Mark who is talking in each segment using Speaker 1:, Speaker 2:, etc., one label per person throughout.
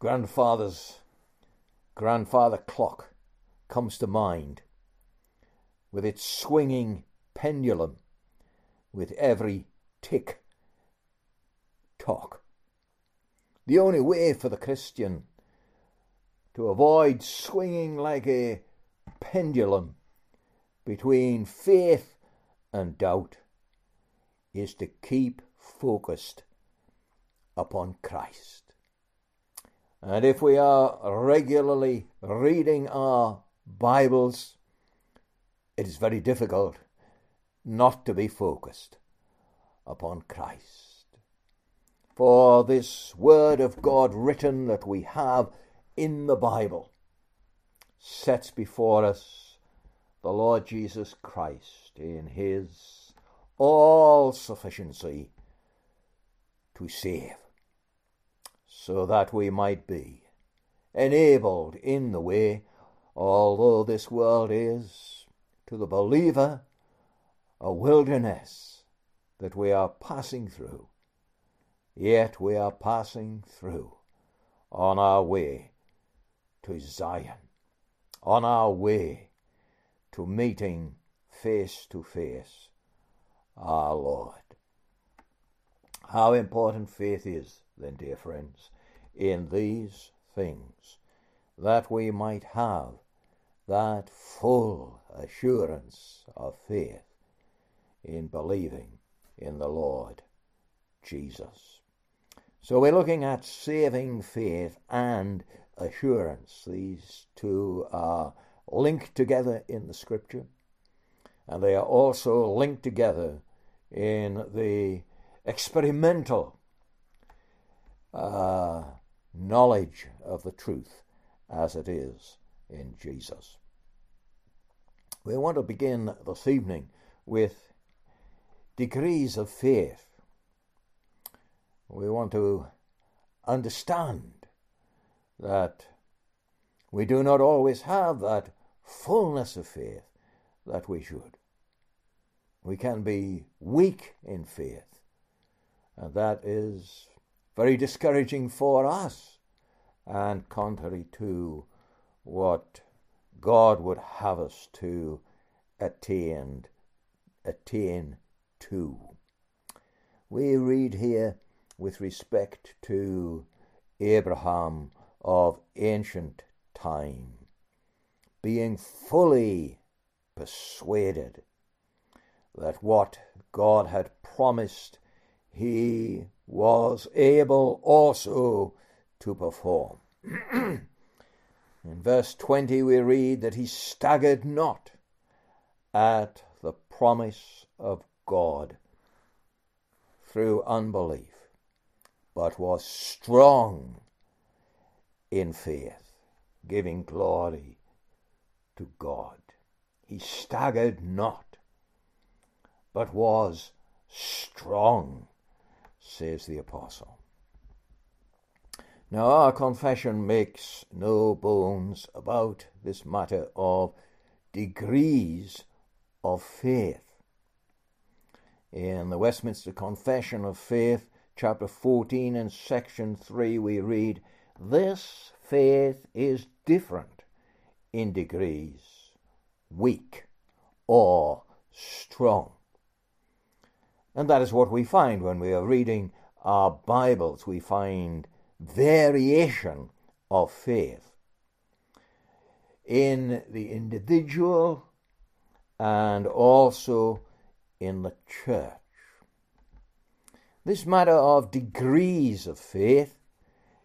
Speaker 1: grandfather's grandfather clock comes to mind with its swinging pendulum with every tick tock. The only way for the Christian to avoid swinging like a pendulum between faith and doubt is to keep focused upon Christ. And if we are regularly reading our Bibles, it is very difficult not to be focused upon Christ. For this Word of God written that we have in the Bible sets before us the Lord Jesus Christ in His all sufficiency to save so that we might be enabled in the way, although this world is, to the believer, a wilderness that we are passing through. Yet we are passing through on our way to Zion, on our way to meeting face to face our Lord. How important faith is then, dear friends, in these things, that we might have that full assurance of faith in believing in the Lord Jesus. So we're looking at saving faith and assurance. These two are linked together in the scripture, and they are also linked together in the experimental uh, knowledge of the truth as it is in Jesus. We want to begin this evening with degrees of faith. We want to understand that we do not always have that fullness of faith that we should. We can be weak in faith, and that is very discouraging for us and contrary to what God would have us to attain, attain to. We read here with respect to Abraham of ancient time, being fully persuaded that what God had promised he was able also to perform. In verse 20, we read that he staggered not at the promise of God through unbelief, but was strong in faith, giving glory to God. He staggered not, but was strong says the apostle. Now, our confession makes no bones about this matter of degrees of faith. In the Westminster Confession of Faith, chapter 14 and section 3, we read, This faith is different in degrees, weak or strong. And that is what we find when we are reading our Bibles. We find variation of faith in the individual and also in the church. This matter of degrees of faith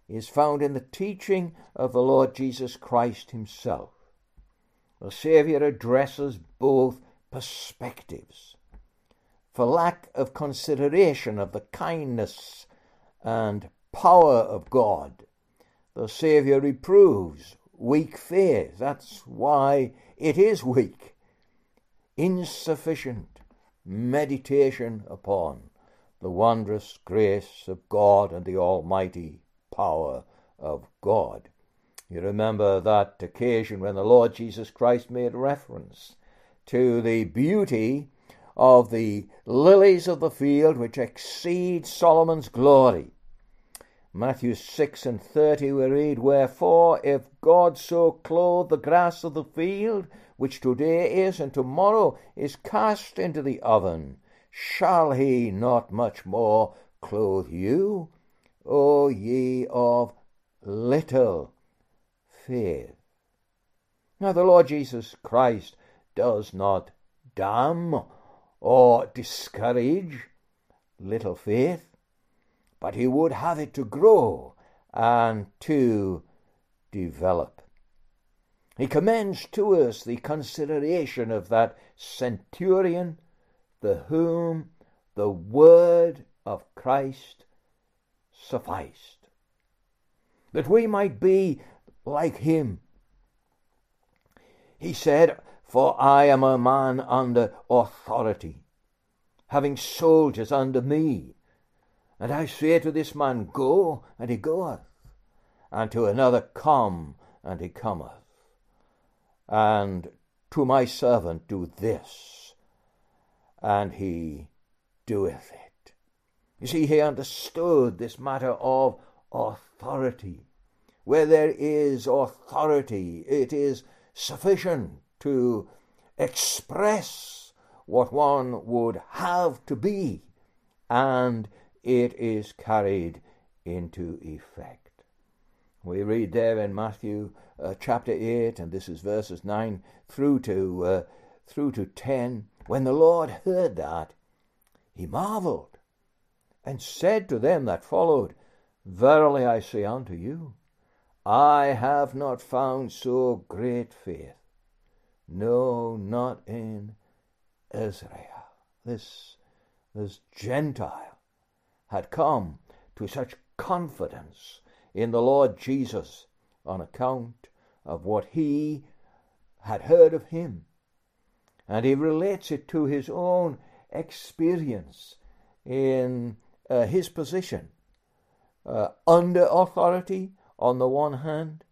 Speaker 1: is found in the teaching of the Lord Jesus Christ Himself. The Saviour addresses both perspectives for lack of consideration of the kindness and power of God. The Saviour reproves weak faith. That's why it is weak. Insufficient meditation upon the wondrous grace of God and the almighty power of God. You remember that occasion when the Lord Jesus Christ made reference to the beauty of the lilies of the field which exceed Solomon's glory. Matthew 6 and 30 we read, Wherefore, if God so clothe the grass of the field, which today is and tomorrow is cast into the oven, shall he not much more clothe you, O ye of little faith? Now, the Lord Jesus Christ does not damn or discourage little faith, but he would have it to grow and to develop. He commends to us the consideration of that centurion the whom the word of Christ sufficed, that we might be like him. He said, for I am a man under authority, having soldiers under me. And I say to this man, Go, and he goeth, and to another, Come, and he cometh, and to my servant, Do this, and he doeth it. You see, he understood this matter of authority. Where there is authority, it is sufficient to express what one would have to be, and it is carried into effect. We read there in Matthew uh, chapter 8, and this is verses 9 through to, uh, through to 10. When the Lord heard that, he marveled and said to them that followed, Verily I say unto you, I have not found so great faith. No, not in Israel. This, this Gentile had come to such confidence in the Lord Jesus on account of what he had heard of him. And he relates it to his own experience in uh, his position uh, under authority on the one hand,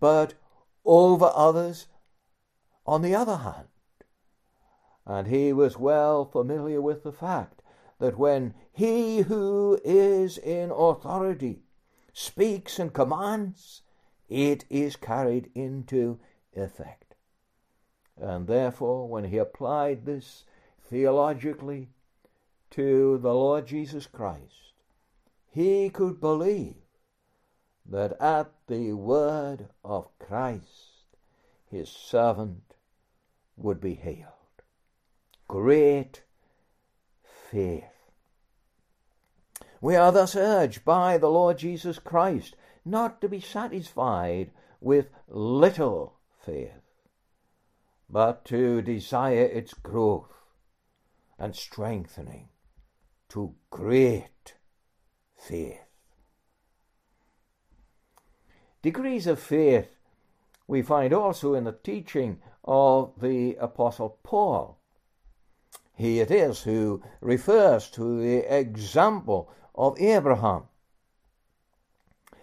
Speaker 1: but over others on the other hand. And he was well familiar with the fact that when he who is in authority speaks and commands, it is carried into effect. And therefore, when he applied this theologically to the Lord Jesus Christ, he could believe that at the word of Christ, his servant would be healed. Great faith. We are thus urged by the Lord Jesus Christ not to be satisfied with little faith, but to desire its growth and strengthening to great faith. Degrees of faith we find also in the teaching of the Apostle Paul. He it is who refers to the example of Abraham.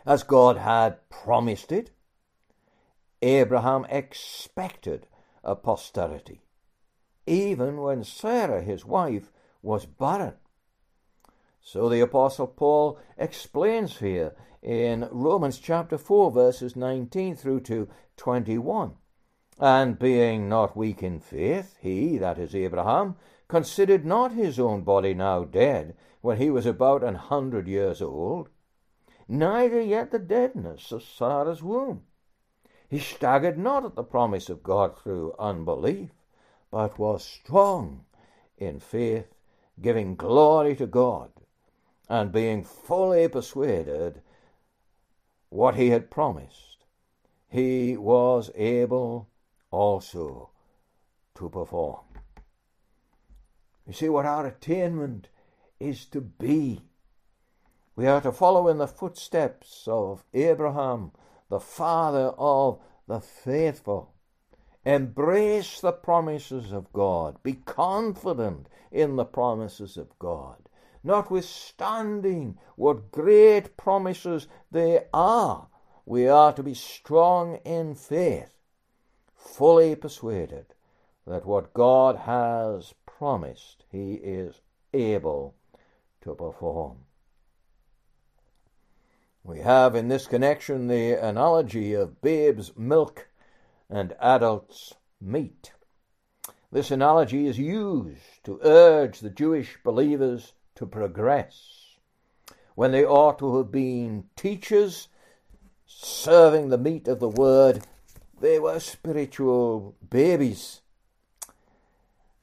Speaker 1: As God had promised it, Abraham expected a posterity, even when Sarah, his wife, was barren. So the Apostle Paul explains here in Romans chapter 4, verses 19 through to 21. And being not weak in faith, he, that is Abraham, considered not his own body now dead, when he was about an hundred years old, neither yet the deadness of Sarah's womb. He staggered not at the promise of God through unbelief, but was strong in faith, giving glory to God, and being fully persuaded what he had promised, he was able also to perform. You see, what our attainment is to be. We are to follow in the footsteps of Abraham, the father of the faithful. Embrace the promises of God. Be confident in the promises of God, notwithstanding what great promises they are. We are to be strong in faith fully persuaded that what God has promised, He is able to perform. We have in this connection the analogy of babes' milk and adults' meat. This analogy is used to urge the Jewish believers to progress when they ought to have been teachers serving the meat of the word they were spiritual babies.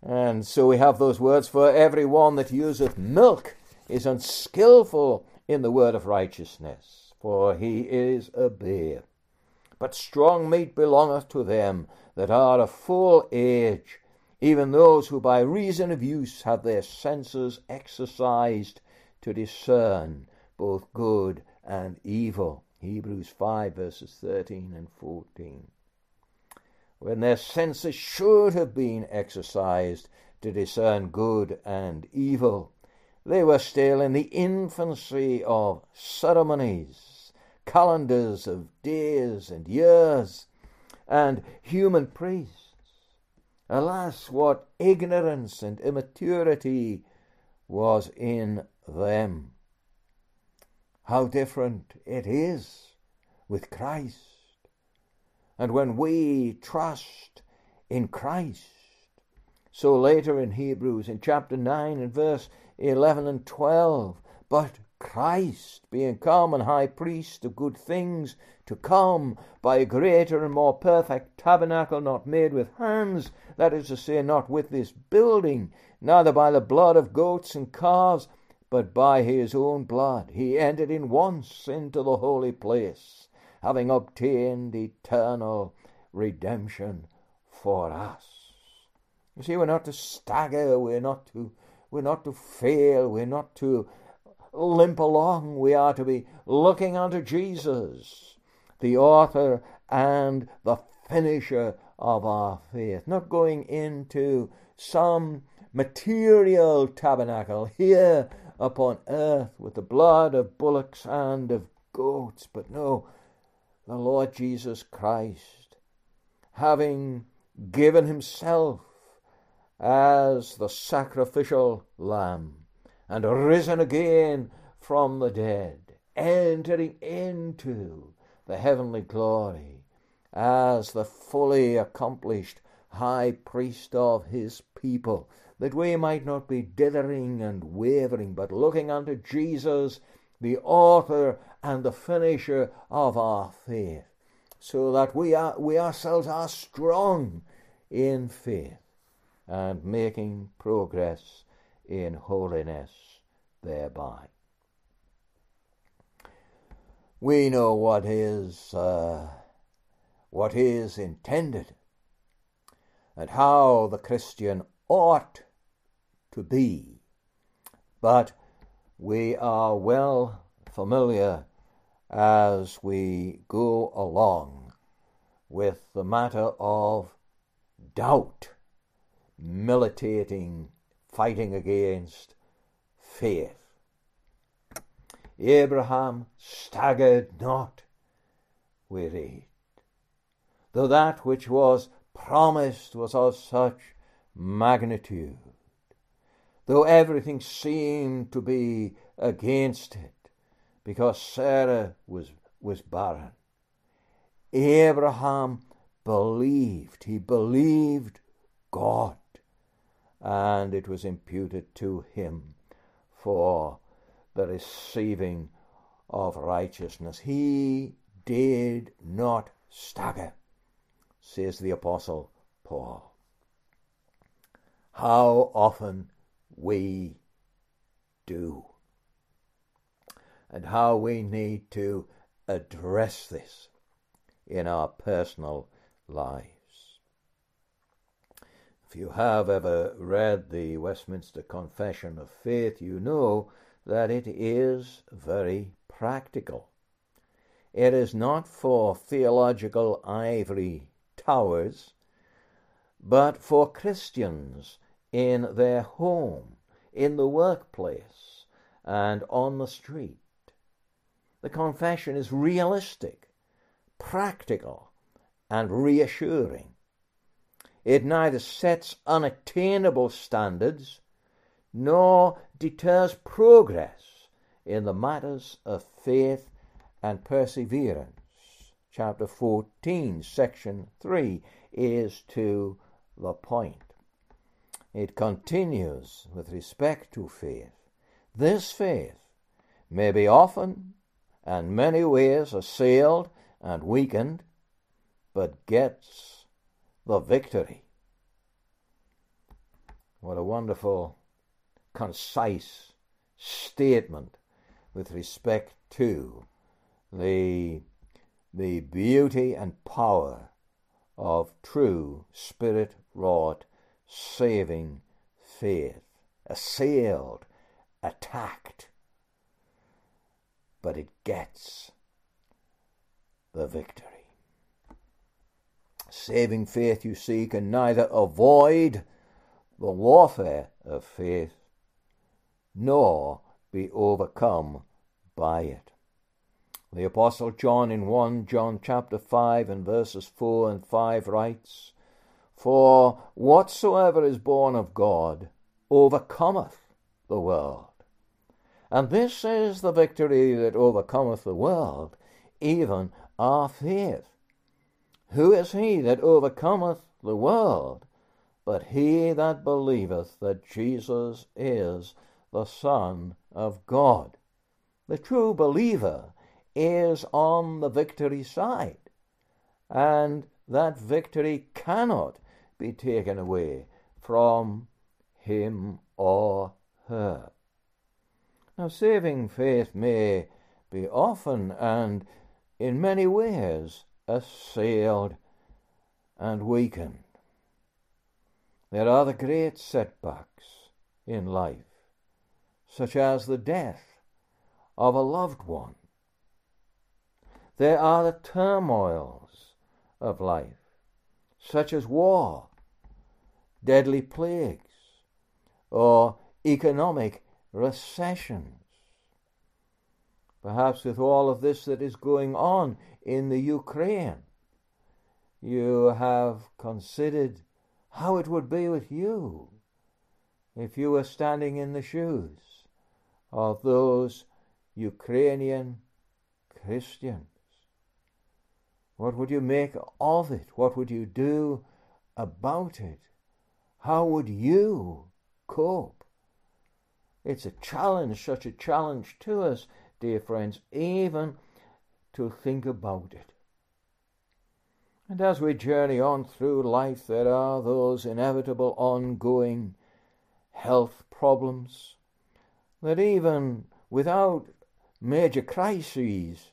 Speaker 1: And so we have those words for everyone that useth milk is unskilful in the word of righteousness, for he is a babe. But strong meat belongeth to them that are of full age, even those who by reason of use have their senses exercised to discern both good and evil. Hebrews 5 verses 13 and 14 when their senses should have been exercised to discern good and evil. They were still in the infancy of ceremonies, calendars of days and years, and human priests. Alas, what ignorance and immaturity was in them! How different it is with Christ! and when we trust in Christ. So later in Hebrews, in chapter 9 and verse 11 and 12, but Christ, being come and high priest of good things to come, by a greater and more perfect tabernacle, not made with hands, that is to say, not with this building, neither by the blood of goats and calves, but by his own blood, he entered in once into the holy place having obtained eternal redemption for us. You see, we're not to stagger, we're not to we're not to fail, we're not to limp along, we are to be looking unto Jesus, the author and the finisher of our faith, not going into some material tabernacle here upon earth with the blood of bullocks and of goats, but no, the Lord Jesus Christ, having given himself as the sacrificial lamb and risen again from the dead, entering into the heavenly glory as the fully accomplished high priest of his people, that we might not be dithering and wavering, but looking unto Jesus, the author and the finisher of our faith, so that we, are, we ourselves are strong in faith and making progress in holiness thereby. We know what is uh, what is intended and how the Christian ought to be, but we are well familiar as we go along with the matter of doubt militating, fighting against faith. Abraham staggered not with it, though that which was promised was of such magnitude, though everything seemed to be against it because Sarah was, was barren. Abraham believed, he believed God, and it was imputed to him for the receiving of righteousness. He did not stagger, says the Apostle Paul. How often we do and how we need to address this in our personal lives. If you have ever read the Westminster Confession of Faith, you know that it is very practical. It is not for theological ivory towers, but for Christians in their home, in the workplace, and on the street the confession is realistic, practical, and reassuring. It neither sets unattainable standards nor deters progress in the matters of faith and perseverance. Chapter 14, section 3, is to the point. It continues with respect to faith. This faith may be often and many ways assailed and weakened, but gets the victory. What a wonderful, concise statement with respect to the, the beauty and power of true spirit wrought saving faith, assailed, attacked, but it gets the victory. Saving faith, you see, can neither avoid the warfare of faith nor be overcome by it. The Apostle John in 1 John chapter 5 and verses 4 and 5 writes, For whatsoever is born of God overcometh the world. And this is the victory that overcometh the world, even our faith. Who is he that overcometh the world? But he that believeth that Jesus is the Son of God. The true believer is on the victory side, and that victory cannot be taken away from him or her. Now, saving faith may be often and in many ways assailed and weakened. There are the great setbacks in life, such as the death of a loved one. There are the turmoils of life, such as war, deadly plagues, or economic recession. Perhaps with all of this that is going on in the Ukraine, you have considered how it would be with you if you were standing in the shoes of those Ukrainian Christians. What would you make of it? What would you do about it? How would you cope? It's a challenge, such a challenge to us dear friends, even to think about it. And as we journey on through life, there are those inevitable ongoing health problems that even without major crises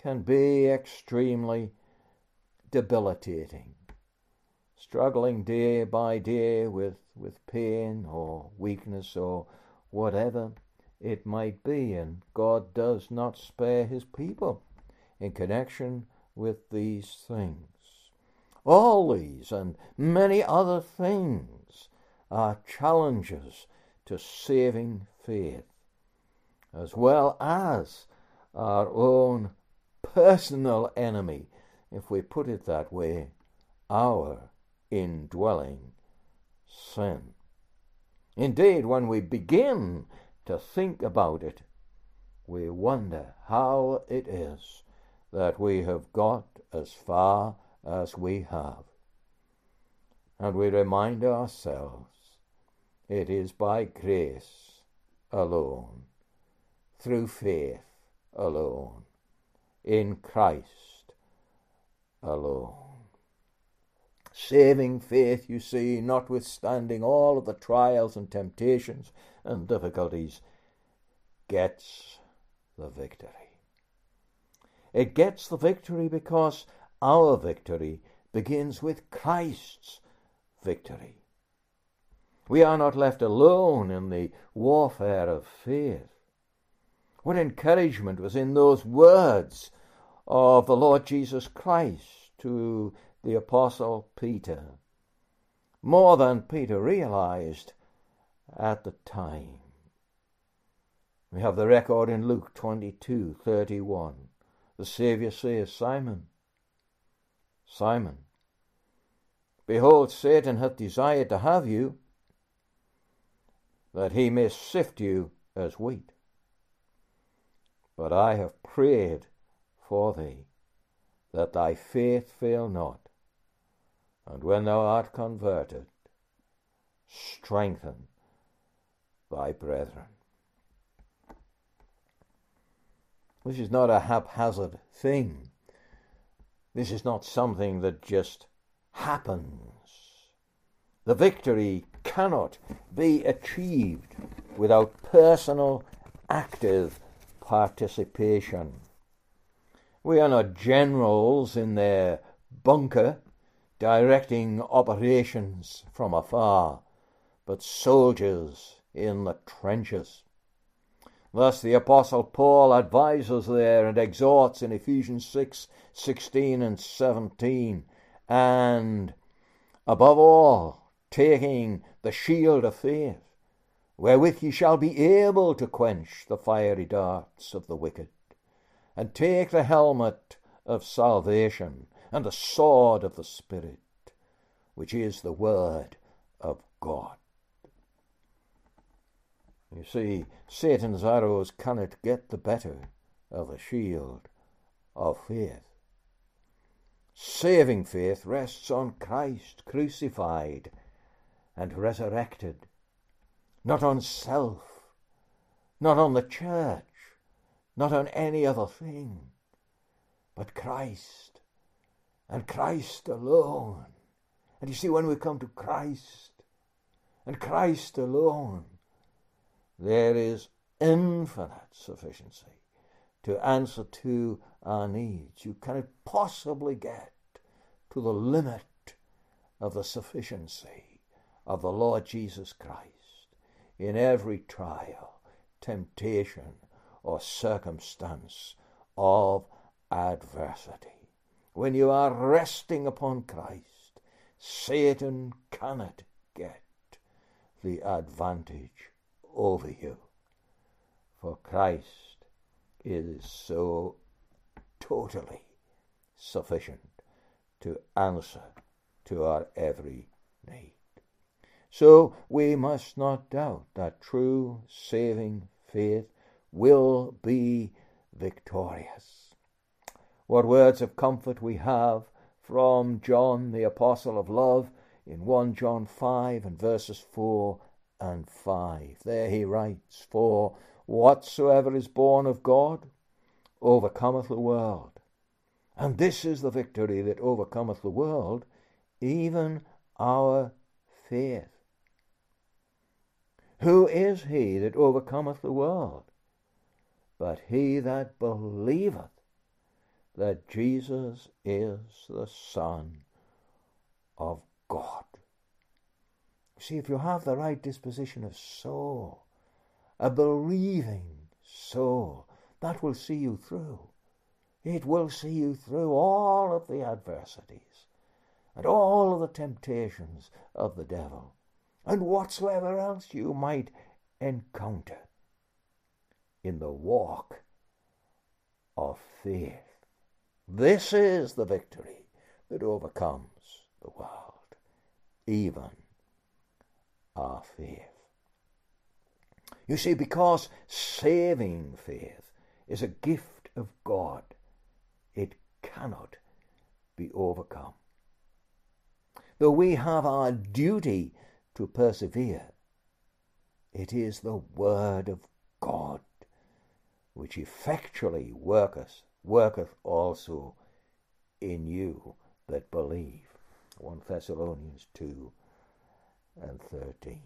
Speaker 1: can be extremely debilitating. Struggling day by day with, with pain or weakness or whatever it might be, and God does not spare his people in connection with these things. All these and many other things are challenges to saving faith, as well as our own personal enemy, if we put it that way, our indwelling sin. Indeed, when we begin to think about it, we wonder how it is that we have got as far as we have. And we remind ourselves it is by grace alone, through faith alone, in Christ alone saving faith, you see, notwithstanding all of the trials and temptations and difficulties, gets the victory. It gets the victory because our victory begins with Christ's victory. We are not left alone in the warfare of faith. What encouragement was in those words of the Lord Jesus Christ to the Apostle Peter. More than Peter realized at the time. We have the record in Luke 22 31. The Saviour says, Simon, Simon, behold, Satan hath desired to have you, that he may sift you as wheat. But I have prayed for thee, that thy faith fail not. And when thou art converted, strengthen thy brethren. This is not a haphazard thing. This is not something that just happens. The victory cannot be achieved without personal, active participation. We are not generals in their bunker directing operations from afar, but soldiers in the trenches. Thus the Apostle Paul advises there and exhorts in Ephesians 6 16 and 17, and above all, taking the shield of faith, wherewith ye shall be able to quench the fiery darts of the wicked, and take the helmet of salvation and the sword of the Spirit, which is the Word of God. You see, Satan's arrows cannot get the better of the shield of faith. Saving faith rests on Christ crucified and resurrected, not on self, not on the church, not on any other thing, but Christ and Christ alone. And you see, when we come to Christ and Christ alone, there is infinite sufficiency to answer to our needs. You cannot possibly get to the limit of the sufficiency of the Lord Jesus Christ in every trial, temptation, or circumstance of adversity when you are resting upon Christ, Satan cannot get the advantage over you. For Christ is so totally sufficient to answer to our every need. So we must not doubt that true saving faith will be victorious. What words of comfort we have from John, the apostle of love, in 1 John 5 and verses 4 and 5. There he writes, For whatsoever is born of God overcometh the world. And this is the victory that overcometh the world, even our faith. Who is he that overcometh the world? But he that believeth that Jesus is the Son of God. See, if you have the right disposition of soul, a believing soul, that will see you through. It will see you through all of the adversities and all of the temptations of the devil and whatsoever else you might encounter in the walk of faith. This is the victory that overcomes the world, even our faith. You see, because saving faith is a gift of God, it cannot be overcome. Though we have our duty to persevere, it is the Word of God which effectually worketh worketh also in you that believe. 1 Thessalonians 2 and 13.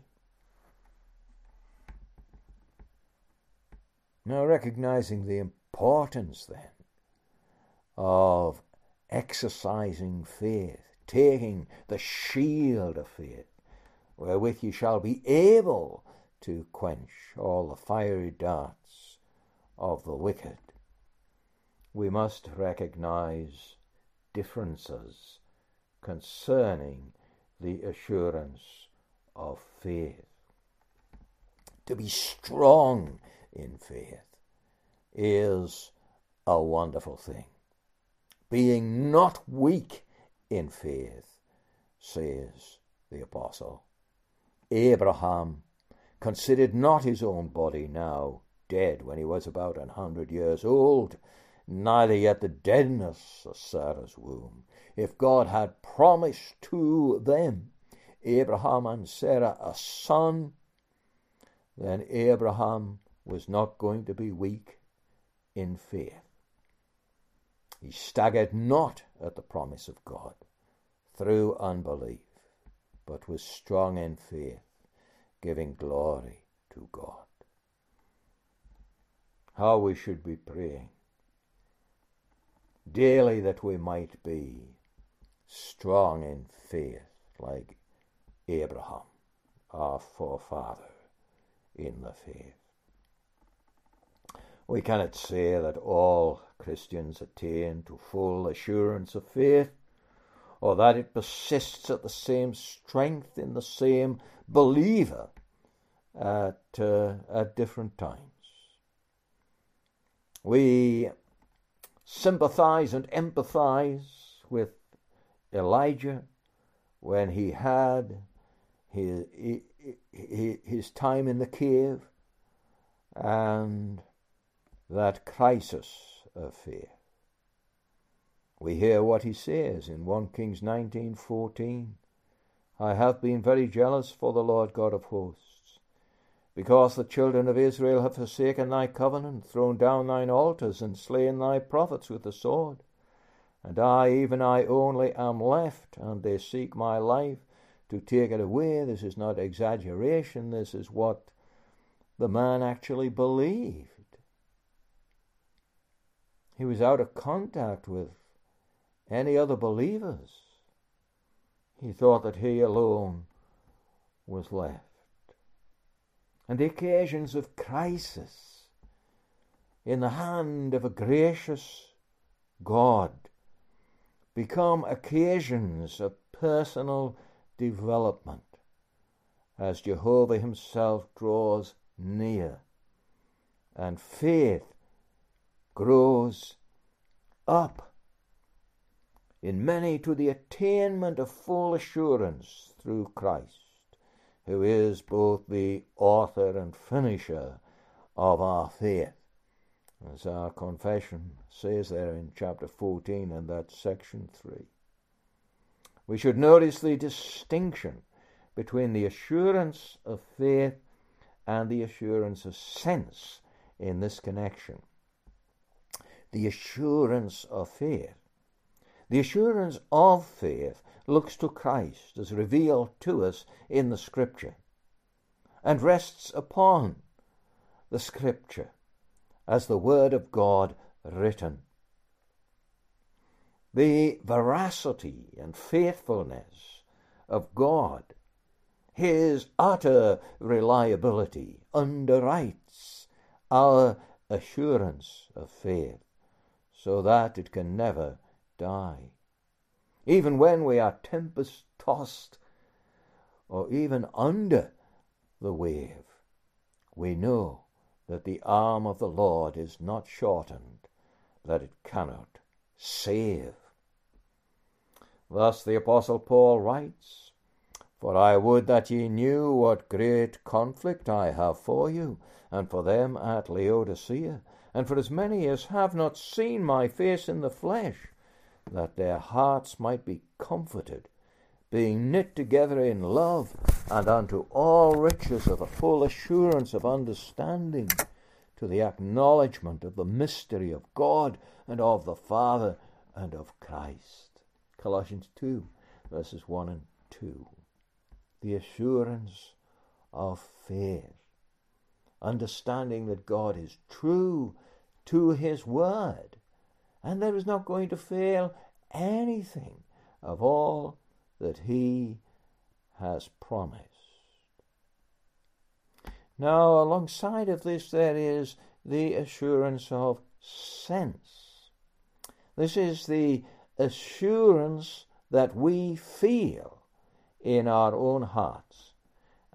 Speaker 1: Now, recognizing the importance then of exercising faith, taking the shield of faith, wherewith you shall be able to quench all the fiery darts of the wicked we must recognize differences concerning the assurance of faith. To be strong in faith is a wonderful thing. Being not weak in faith, says the apostle. Abraham considered not his own body now dead when he was about an hundred years old, neither yet the deadness of Sarah's womb. If God had promised to them, Abraham and Sarah, a son, then Abraham was not going to be weak in faith. He staggered not at the promise of God through unbelief, but was strong in faith, giving glory to God. How we should be praying daily that we might be strong in faith, like Abraham, our forefather in the faith. We cannot say that all Christians attain to full assurance of faith, or that it persists at the same strength in the same believer at, uh, at different times. We sympathize and empathize with Elijah when he had his, his time in the cave and that crisis of fear. We hear what he says in 1 Kings 19:14. I have been very jealous for the Lord God of hosts because the children of Israel have forsaken thy covenant, thrown down thine altars, and slain thy prophets with the sword. And I, even I only, am left, and they seek my life to take it away. This is not exaggeration, this is what the man actually believed. He was out of contact with any other believers. He thought that he alone was left and the occasions of crisis in the hand of a gracious God become occasions of personal development as Jehovah Himself draws near and faith grows up in many to the attainment of full assurance through Christ who is both the author and finisher of our faith. As our confession says there in chapter 14 and that section 3. We should notice the distinction between the assurance of faith and the assurance of sense in this connection. The assurance of faith. The assurance of faith looks to Christ as revealed to us in the Scripture and rests upon the Scripture as the Word of God written. The veracity and faithfulness of God, His utter reliability, underwrites our assurance of faith so that it can never die even when we are tempest tossed or even under the wave, we know that the arm of the Lord is not shortened, that it cannot save. Thus the Apostle Paul writes, For I would that ye knew what great conflict I have for you, and for them at Laodicea, and for as many as have not seen my face in the flesh, that their hearts might be comforted, being knit together in love, and unto all riches of a full assurance of understanding, to the acknowledgement of the mystery of God and of the Father and of Christ. Colossians 2, verses 1 and 2. The assurance of faith, understanding that God is true to his word and there is not going to fail anything of all that he has promised. Now, alongside of this, there is the assurance of sense. This is the assurance that we feel in our own hearts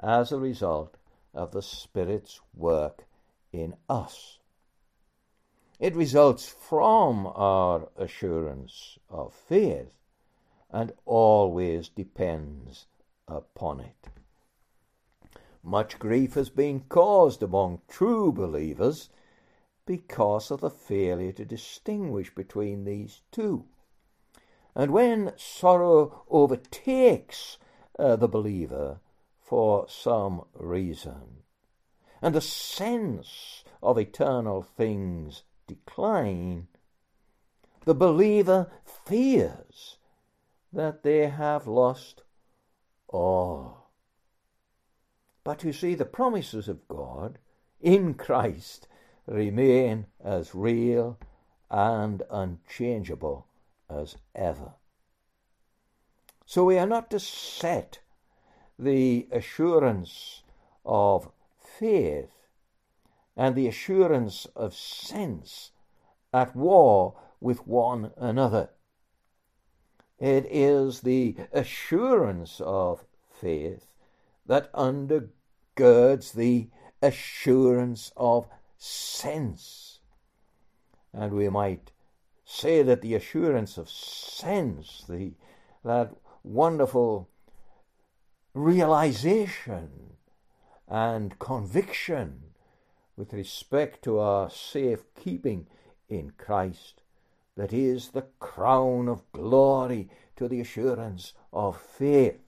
Speaker 1: as a result of the Spirit's work in us. It results from our assurance of faith and always depends upon it. Much grief has been caused among true believers because of the failure to distinguish between these two. And when sorrow overtakes uh, the believer for some reason, and the sense of eternal things decline, the believer fears that they have lost all. But you see, the promises of God in Christ remain as real and unchangeable as ever. So we are not to set the assurance of faith and the assurance of sense at war with one another. It is the assurance of faith that undergirds the assurance of sense. And we might say that the assurance of sense, the, that wonderful realization and conviction with respect to our safe keeping in Christ, that is the crown of glory to the assurance of faith.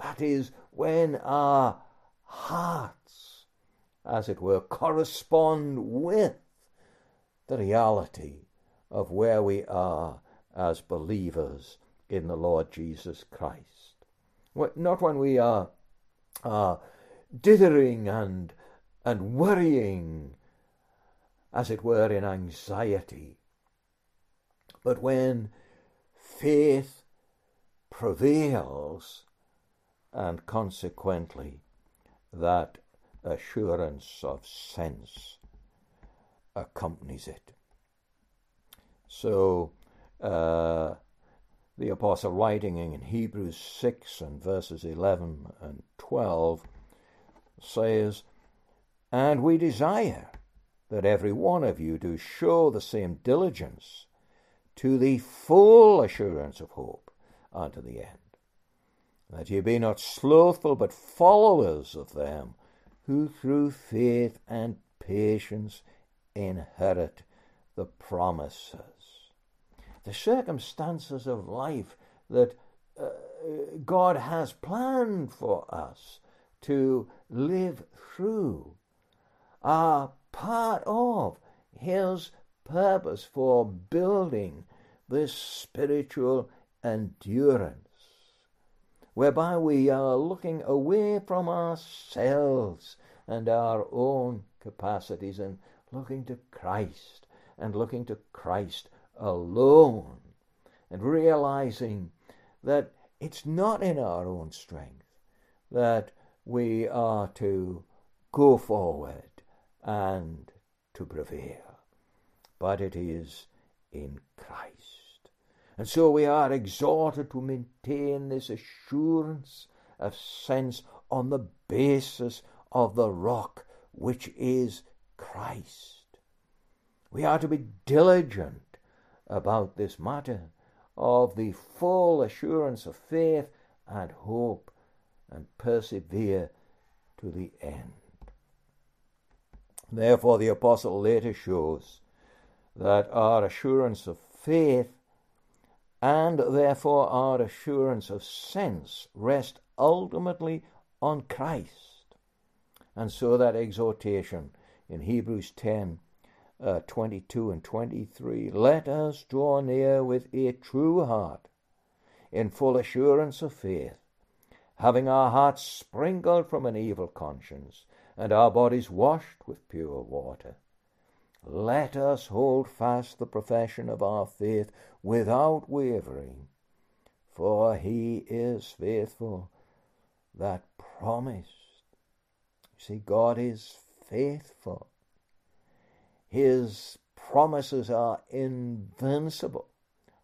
Speaker 1: That is when our hearts, as it were, correspond with the reality of where we are as believers in the Lord Jesus Christ. Not when we are, are dithering and and worrying, as it were, in anxiety. But when faith prevails, and consequently that assurance of sense accompanies it. So, uh, the apostle writing in Hebrews 6 and verses 11 and 12 says, and we desire that every one of you do show the same diligence to the full assurance of hope unto the end, that ye be not slothful, but followers of them who through faith and patience inherit the promises. The circumstances of life that uh, God has planned for us to live through are part of His purpose for building this spiritual endurance, whereby we are looking away from ourselves and our own capacities and looking to Christ and looking to Christ alone and realizing that it's not in our own strength that we are to go forward and to prevail. But it is in Christ. And so we are exhorted to maintain this assurance of sense on the basis of the rock which is Christ. We are to be diligent about this matter of the full assurance of faith and hope and persevere to the end. Therefore, the apostle later shows that our assurance of faith and therefore our assurance of sense rest ultimately on Christ. And so that exhortation in Hebrews 10 uh, 22 and 23 let us draw near with a true heart in full assurance of faith, having our hearts sprinkled from an evil conscience and our bodies washed with pure water. Let us hold fast the profession of our faith without wavering, for he is faithful that promised. You see, God is faithful. His promises are invincible.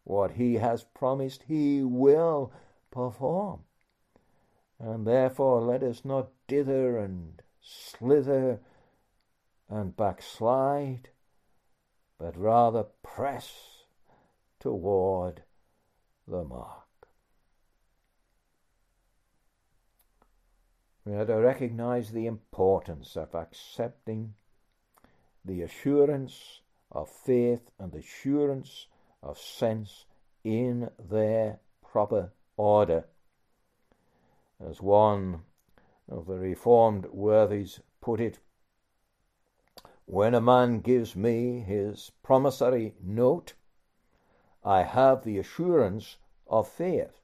Speaker 1: What he has promised, he will perform. And therefore, let us not dither and slither and backslide, but rather press toward the mark. We had to recognize the importance of accepting the assurance of faith and assurance of sense in their proper order. As one of the reformed worthies put it When a man gives me his promissory note, I have the assurance of faith.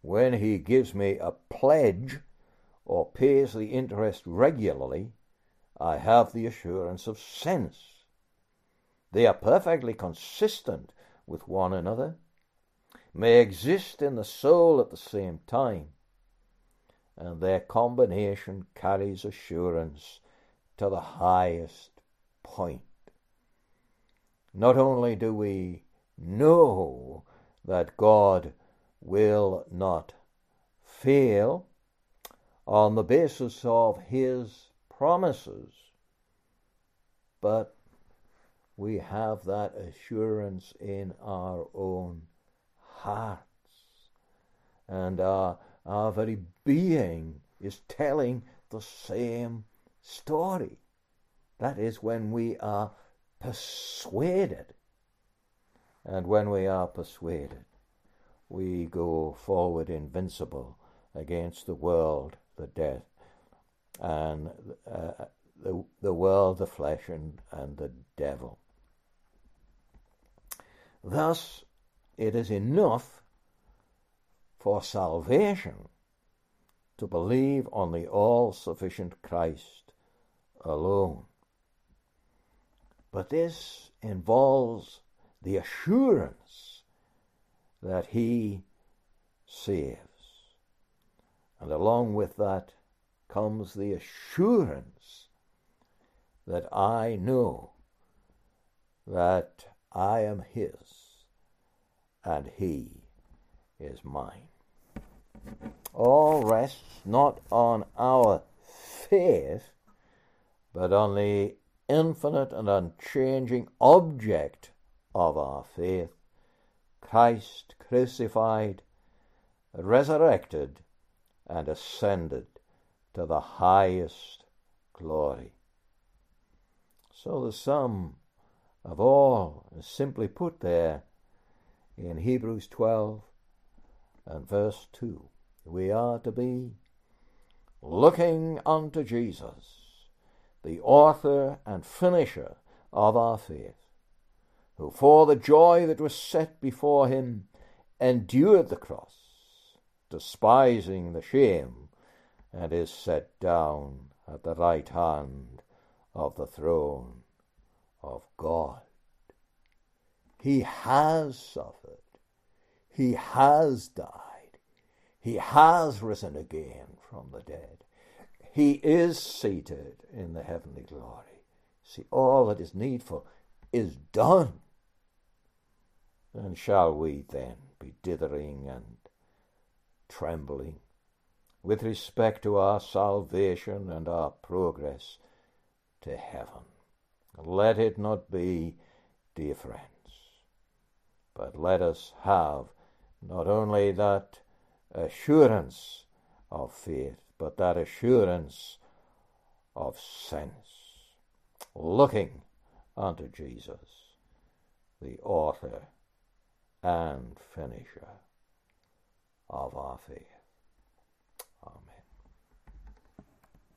Speaker 1: When he gives me a pledge or pays the interest regularly, I have the assurance of sense. They are perfectly consistent with one another, may exist in the soul at the same time, and their combination carries assurance to the highest point. Not only do we know that God will not fail on the basis of His promises, but we have that assurance in our own hearts and our. Uh, our very being is telling the same story. That is when we are persuaded. And when we are persuaded, we go forward invincible against the world, the death, and uh, the, the world, the flesh, and, and the devil. Thus, it is enough for salvation to believe on the all sufficient Christ alone. But this involves the assurance that He saves. And along with that comes the assurance that I know that I am His and He is mine all rests not on our faith, but on the infinite and unchanging object of our faith, Christ crucified, resurrected, and ascended to the highest glory. So the sum of all is simply put there in Hebrews 12 and verse 2 we are to be looking unto Jesus, the author and finisher of our faith, who for the joy that was set before him endured the cross, despising the shame, and is set down at the right hand of the throne of God. He has suffered. He has died. He has risen again from the dead. He is seated in the heavenly glory. See, all that is needful is done. And shall we then be dithering and trembling with respect to our salvation and our progress to heaven? Let it not be, dear friends, but let us have not only that assurance of faith, but that assurance of sense, looking unto Jesus, the author and finisher of our faith.